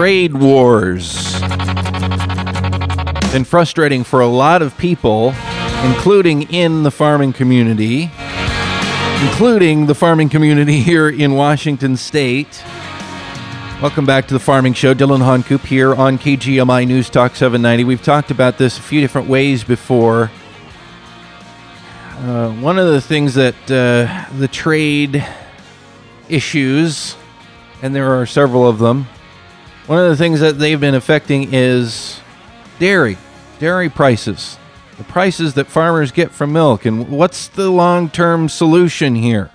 trade wars. Been frustrating for a lot of people, including in the farming community, including the farming community here in Washington State. Welcome back to the Farming Show. Dillon Honcoop here on KGMI News Talk 790. We've talked about this a few different ways before. Uh, one of the things that uh, the trade issues, and there are several of them, one of the things that they've been affecting is dairy, dairy prices, the prices that farmers get from milk. And what's the long term solution here?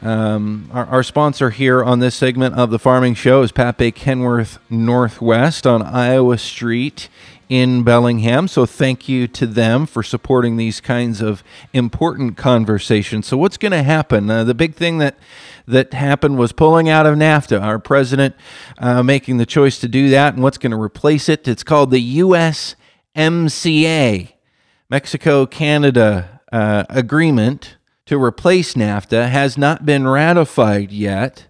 Um, our, our, sponsor here on this segment of the Farming Show is Bay Kenworth Northwest on Iowa Street in Bellingham. So thank you to them for supporting these kinds of important conversations. So what's going to happen? Uh, the big thing that that happened was pulling out of NAFTA. Our president uh, making the choice to do that, and what's going to replace it? It's called the USMCA, Mexico Canada uh, Agreement to replace NAFTA has not been ratified yet.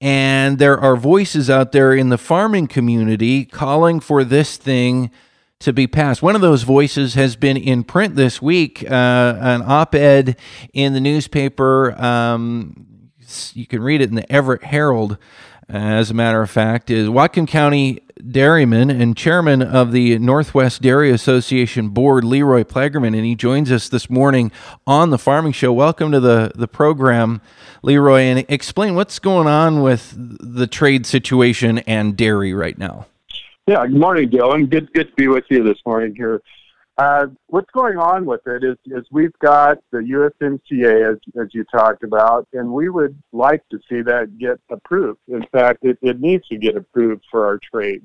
And there are voices out there in the farming community calling for this thing to be passed. One of those voices has been in print this week, uh, an op ed in the newspaper. Um, you can read it in the Everett Herald, as a matter of fact, is Whatcom County dairyman and chairman of the Northwest Dairy Association Board, Leroy Plagerman, and he joins us this morning on the Farming Show. Welcome to the, the program, Leroy, and explain what's going on with the trade situation and dairy right now. Yeah, good morning, Dillon. Good, good to be with you this morning here. Uh, what's going on with it is, is we've got the USMCA, as, as you talked about, and we would like to see that get approved. In fact, it, it needs to get approved for our trade.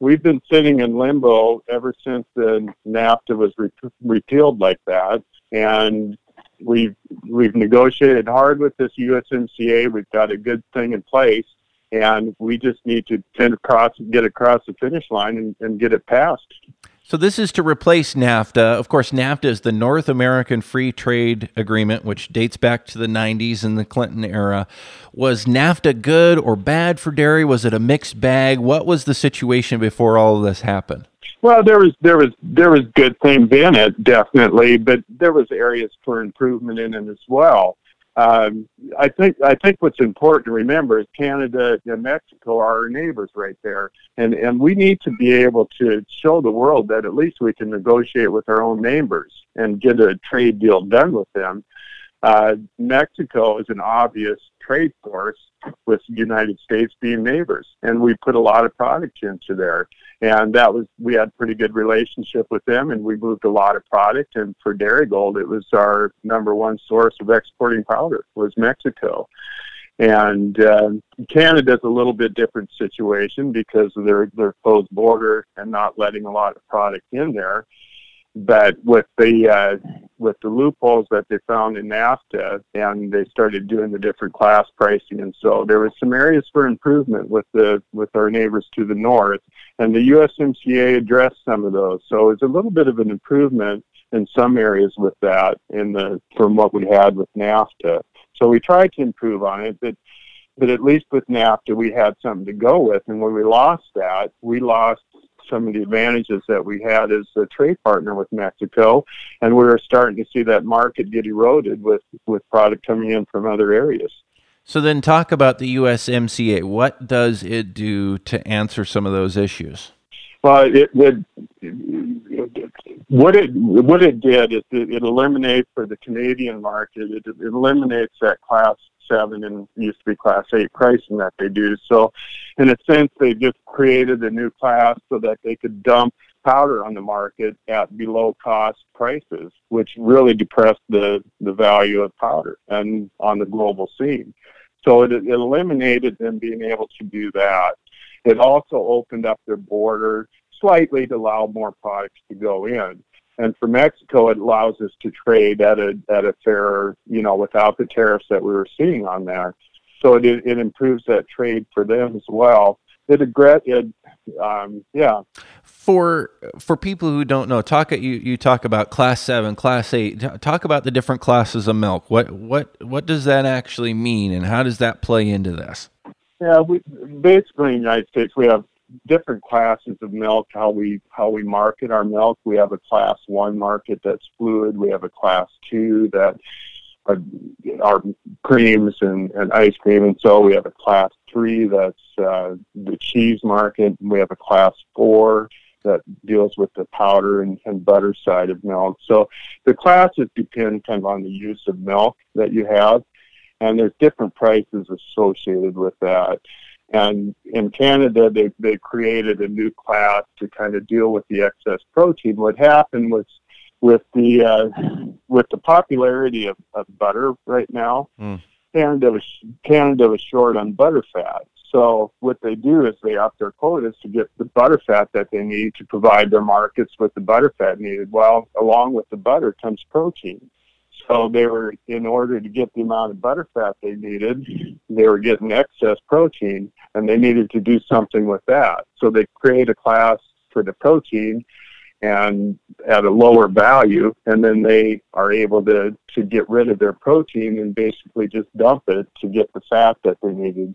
We've been sitting in limbo ever since the NAFTA was re- repealed like that, and we've we've negotiated hard with this USMCA. We've got a good thing in place, and we just need to across, get across the finish line and, and get it passed. So this is to replace NAFTA. Of course, NAFTA is the North American Free Trade Agreement, which dates back to the 90s and the Clinton era. Was NAFTA good or bad for dairy? Was it a mixed bag? What was the situation before all of this happened? Well, there was there was there was good things in it, definitely, but there was areas for improvement in it as well. Um, I think I think what's important to remember is Canada and Mexico are our neighbors right there, and and we need to be able to show the world that at least we can negotiate with our own neighbors and get a trade deal done with them. Uh, Mexico is an obvious trade force with the United States being neighbors, and we put a lot of products into there. And that was we had pretty good relationship with them and we moved a lot of product. And for Darigold it was our number one source of exporting powder was Mexico. And uh, Canada's a little bit different situation because of their their closed border and not letting a lot of product in there. But with the uh, with the loopholes that they found in NAFTA, and they started doing the different class pricing, and so there was some areas for improvement with the with our neighbors to the north, and the USMCA addressed some of those. So it's a little bit of an improvement in some areas with that in the from what we had with NAFTA. So we tried to improve on it, but but at least with NAFTA we had something to go with, and when we lost that, we lost some of the advantages that we had as a trade partner with Mexico, and we were starting to see that market get eroded with with product coming in from other areas. So then, talk about the USMCA. What does it do to answer some of those issues? Well, it, it what it what it did is it, it eliminates for the Canadian market. It, it eliminates that class seven and used to be class eight pricing that they do. So, in a sense, they just created a new class so that they could dump powder on the market at below cost prices, which really depressed the, the value of powder and on the global scene. So it, it eliminated them being able to do that. It also opened up their border slightly to allow more products to go in. And for Mexico, it allows us to trade at a at a fair, you know, without the tariffs that we were seeing on there. So it it improves that trade for them as well. It regret it, um, yeah. For for people who don't know, talk you you talk about class seven, class eight. Talk about the different classes of milk. What what what does that actually mean, and how does that play into this? Yeah, we basically in the United States we have different classes of milk. How we how we market our milk. We have a class one market that's fluid. We have a class two that are, creams and, and ice cream, and so we have a class three that's uh, the cheese market. We have a class four that deals with the powder and, and butter side of milk. So the classes depend kind of on the use of milk that you have, and there's different prices associated with that. And in Canada, they, they created a new class to kind of deal with the excess protein. What happened was with the uh, with the popularity of, of butter right now, mm. Canada was Canada was short on butter fat. So what they do is they up their quotas to get the butter fat that they need to provide their markets with the butter fat needed. Well, along with the butter comes protein. So they were, in order to get the amount of butterfat they needed, they were getting excess protein, and they needed to do something with that. So they create a class for the protein, and at a lower value, and then they are able to to get rid of their protein and basically just dump it to get the fat that they needed.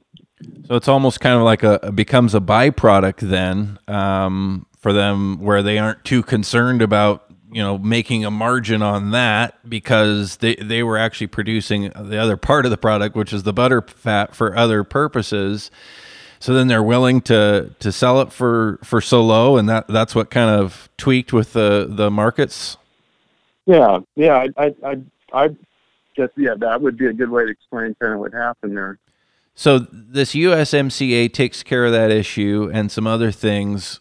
So it's almost kind of like a becomes a byproduct then um, for them, where they aren't too concerned about you know making a margin on that because they they were actually producing the other part of the product, which is the butter fat for other purposes. So then they're willing to to sell it for for so low, and that that's what kind of tweaked with the the markets. Yeah, yeah, I I I, I guess yeah, that would be a good way to explain kind of what happened there. So this USMCA takes care of that issue and some other things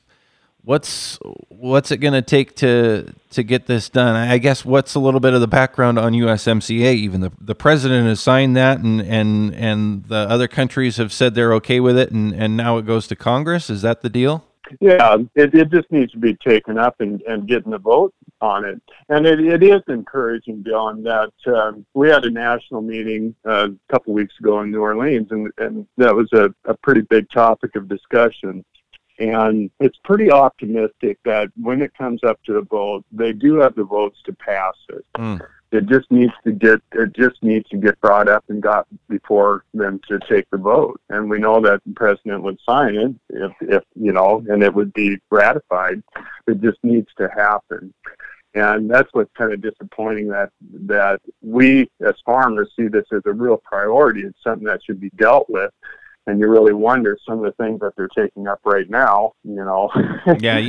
what's what's it going to take to to get this done? I guess what's a little bit of the background on USMCA? Even the the president has signed that, and and and the other countries have said they're okay with it, and and now it goes to Congress. Is that the deal? Yeah, it, it just needs to be taken up and, and getting a vote on it. And it, it is encouraging, Dillon, that um, we had a national meeting uh, a couple weeks ago in New Orleans, and, and that was a, a pretty big topic of discussion. And it's pretty optimistic that when it comes up to the vote, they do have the votes to pass it. Mm. It just needs to get it just needs to get brought up and got before them to take the vote. And we know that the president would sign it if if you know, and it would be ratified. It just needs to happen. And that's what's kind of disappointing that that we as farmers see this as a real priority. It's something that should be dealt with and you really wonder some of the things that they're taking up right now. You know, yeah,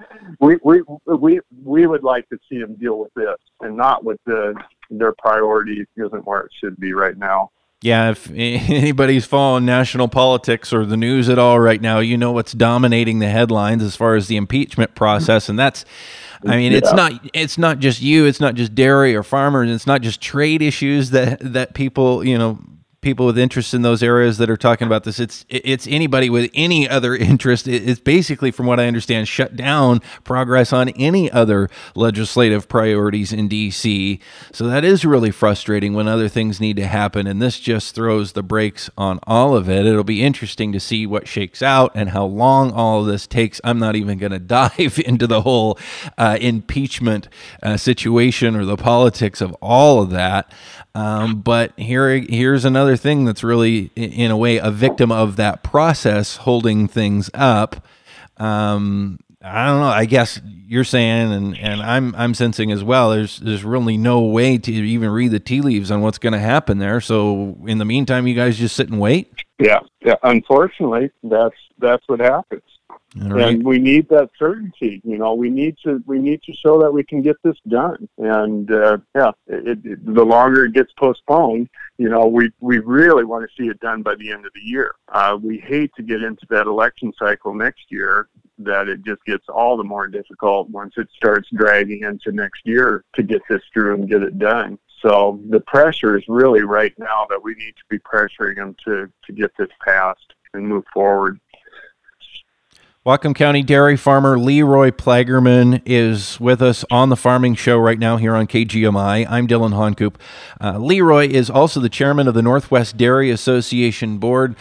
we we we we would like to see them deal with this and not with the their priority isn't where it should be right now. Yeah, if anybody's following national politics or the news at all right now, you know what's dominating the headlines as far as the impeachment process, and that's. I mean, yeah. it's not it's not just you, it's not just dairy or farmers, it's not just trade issues that that people you know people with interest in those areas that are talking about this. It's it's anybody with any other interest. It's basically, from what I understand, shut down progress on any other legislative priorities in D.C. So that is really frustrating when other things need to happen, and this just throws the brakes on all of it. It'll be interesting to see what shakes out and how long all of this takes. I'm not even going to dive into the whole uh, impeachment uh, situation or the politics of all of that. Um, but here, here's another thing that's really, in a way, a victim of that process holding things up. Um, I don't know. I guess you're saying, and, and I'm I'm sensing as well. There's there's really no way to even read the tea leaves on what's going to happen there. So in the meantime, you guys just sit and wait. Yeah, yeah. Unfortunately, that's that's what happens. Right. And we need that certainty. You know, we need to we need to show that we can get this done. And uh, yeah, it, it, the longer it gets postponed, you know, we we really want to see it done by the end of the year. Uh, we hate to get into that election cycle next year. That it just gets all the more difficult once it starts dragging into next year to get this through and get it done. So the pressure is really right now that we need to be pressuring them to to get this passed and move forward. Whatcom County dairy farmer Leroy Plagerman is with us on the Farming Show right now here on KGMI. I'm Dillon Honcoop. Uh, Leroy is also the chairman of the Northwest Dairy Association Board.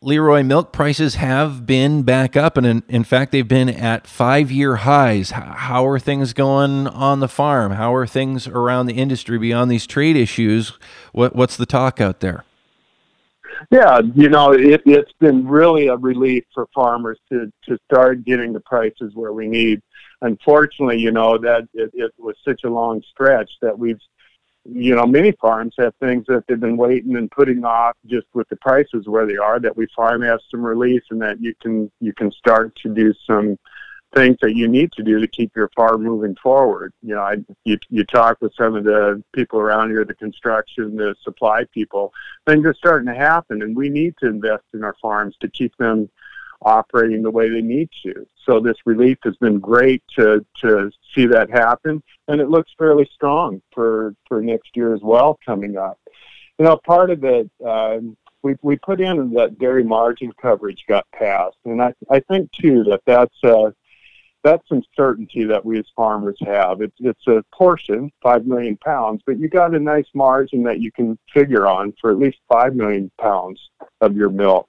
Leroy, milk prices have been back up, and in, in fact, they've been at five year highs. How are things going on the farm? How are things around the industry beyond these trade issues? What, what's the talk out there? Yeah, you know, it, it's been really a relief for farmers to to start getting the prices where we need. Unfortunately, you know that it, it was such a long stretch that we've, you know, many farms have things that they've been waiting and putting off just with the prices where they are. That we finally have some relief and that you can you can start to do some things that you need to do to keep your farm moving forward. You know, I, you, you talk with some of the people around here, the construction, the supply people, things are starting to happen, and we need to invest in our farms to keep them operating the way they need to. So this relief has been great to to see that happen, and it looks fairly strong for for next year as well coming up. You know, part of it. Um, we we put in that dairy margin coverage got passed, and I I think too that that's uh, that's some certainty that we as farmers have. It's it's a portion, five million pounds, but you got a nice margin that you can figure on for at least five million pounds of your milk.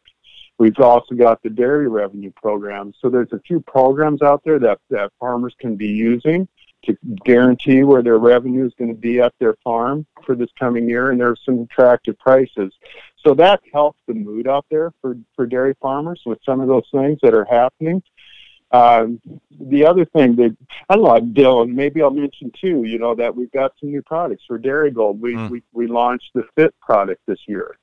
We've also got the dairy revenue program. So there's a few programs out there that, that farmers can be using to guarantee where their revenue is going to be at their farm for this coming year, and there's some attractive prices. So that helps the mood out there for, for dairy farmers with some of those things that are happening. Um, the other thing that I don't Dillon, maybe I'll mention too. You know that we've got some new products for Darigold. We mm. we we launched the Fit product this year,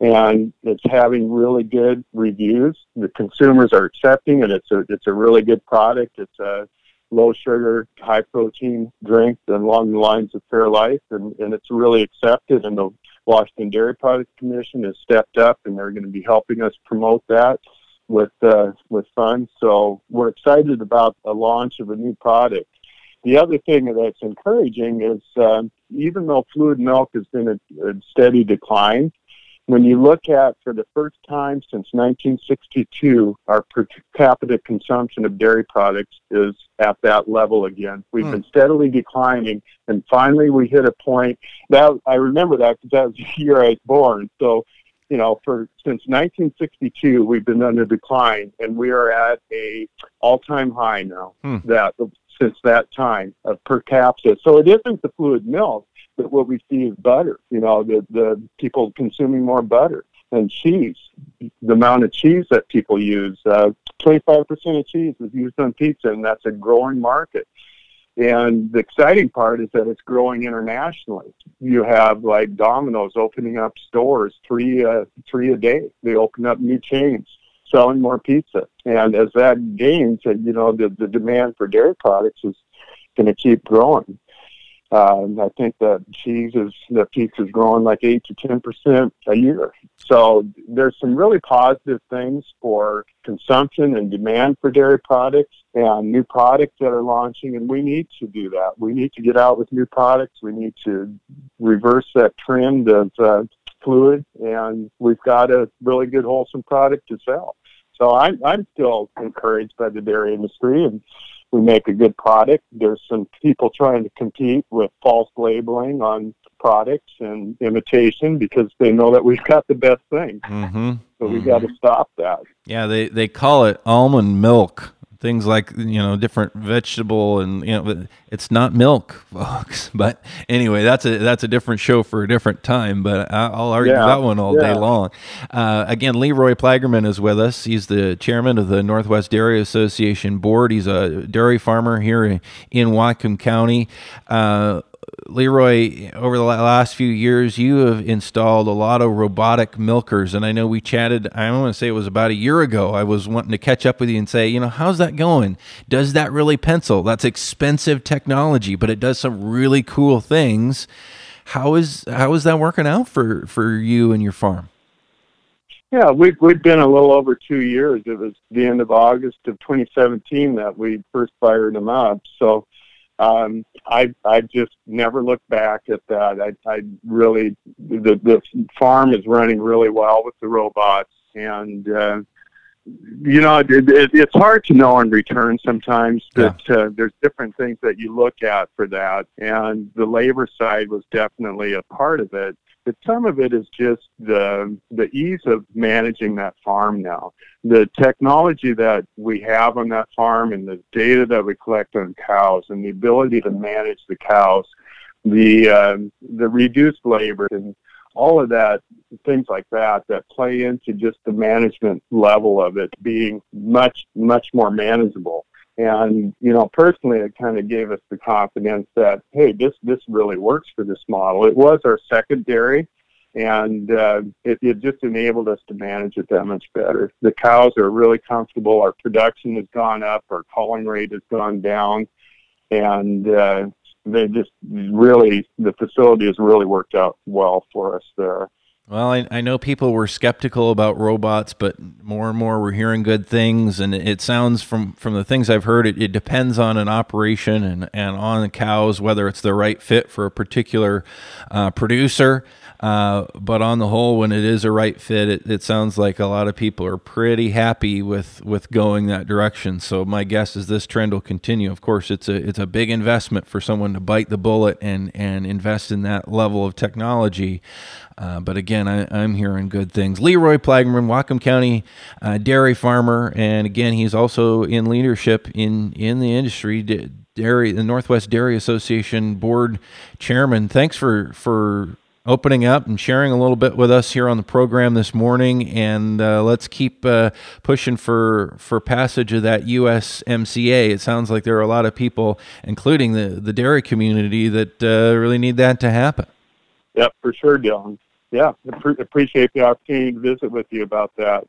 and it's having really good reviews. The consumers are accepting it. It's a it's a really good product. It's a low sugar, high protein drink along the lines of Fairlife, and and it's really accepted. And the Washington Dairy Products Commission has stepped up, and they're going to be helping us promote that with uh, with funds. So we're excited about the launch of a new product. The other thing that's encouraging is um, even though fluid milk has been a, a steady decline, when you look at for the first time since 1962, our per capita consumption of dairy products is at that level again. We've hmm. been steadily declining, and finally we hit a point that I remember that because that was the year I was born. So you know, for since 1962, we've been under decline, and we are at a all-time high now. Hmm. That since that time of per capita. So it isn't the fluid milk, but what we see is butter. You know, the the people consuming more butter and cheese. The amount of cheese that people use, uh, 25% of cheese is used on pizza, and that's a growing market. And the exciting part is that it's growing internationally. You have like Domino's opening up stores three uh, three a day. They open up new chains selling more pizza, and as that gains, and you know the the demand for dairy products is going to keep growing. Um, I think that cheese is that pizza is growing like eight to ten percent a year. So there's some really positive things for consumption and demand for dairy products and new products that are launching, and we need to do that. We need to get out with new products. We need to reverse that trend of uh, fluid, and we've got a really good wholesome product to sell. So I'm I'm still encouraged by the dairy industry and we make a good product. There's some people trying to compete with false labeling on products and imitation because they know that we've got the best thing. Mm-hmm. So we mm-hmm. got to stop that. Yeah, they they call it almond milk things like you know different vegetable and you know it's not milk folks. But anyway that's a that's a different show for a different time but i'll argue yeah. that one all yeah. day long. Uh, again leroy plagerman is with us. He's the chairman of the northwest dairy association board. He's a dairy farmer here in whatcom county. Uh, Leroy, over the last few years, you have installed a lot of robotic milkers, and I know we chatted. I want to say it was about a year ago. I was wanting to catch up with you and say, you know, how's that going? Does that really pencil? That's expensive technology, but it does some really cool things. How is how is that working out for for you and your farm? Yeah, we've we've been a little over two years. It was the end of August of 2017 that we first fired them up. So um, I I just never looked back at that. I I really the the farm is running really well with the robots, and uh, you know it, it, it's hard to know in return sometimes. That yeah. uh, there's different things that you look at for that, and the labor side was definitely a part of it but some of it is just the the ease of managing that farm now. The technology that we have on that farm and the data that we collect on cows and the ability to manage the cows, the uh, the reduced labor and all of that, things like that, that play into just the management level of it being much, much more manageable. And, you know, personally, it kind of gave us the confidence that, hey, this, this really works for this model. It was our secondary and uh, it, it just enabled us to manage it that much better. The cows are really comfortable. Our production has gone up. Our culling rate has gone down, and uh, they just really the facility has really worked out well for us there. Well, I, I know people were skeptical about robots, but more and more we're hearing good things. And it sounds from, from the things I've heard, it, it depends on an operation and, and on the cows, whether it's the right fit for a particular uh, producer. Uh, but on the whole, when it is a right fit, it, it sounds like a lot of people are pretty happy with, with going that direction. So my guess is this trend will continue. Of course, it's a it's a big investment for someone to bite the bullet and and invest in that level of technology. Uh, but again, I, am hearing good things. Leroy Plagerman, Whatcom County uh, dairy farmer, and again, he's also in leadership in in the industry. Dairy, the Northwest Dairy Association board chairman. Thanks for for opening up and sharing a little bit with us here on the program this morning. And uh, let's keep uh, pushing for for passage of that USMCA. It sounds like there are a lot of people, including the the dairy community, that uh, really need that to happen. Yep, for sure, Dillon. Yeah, appreciate the opportunity to visit with you about that.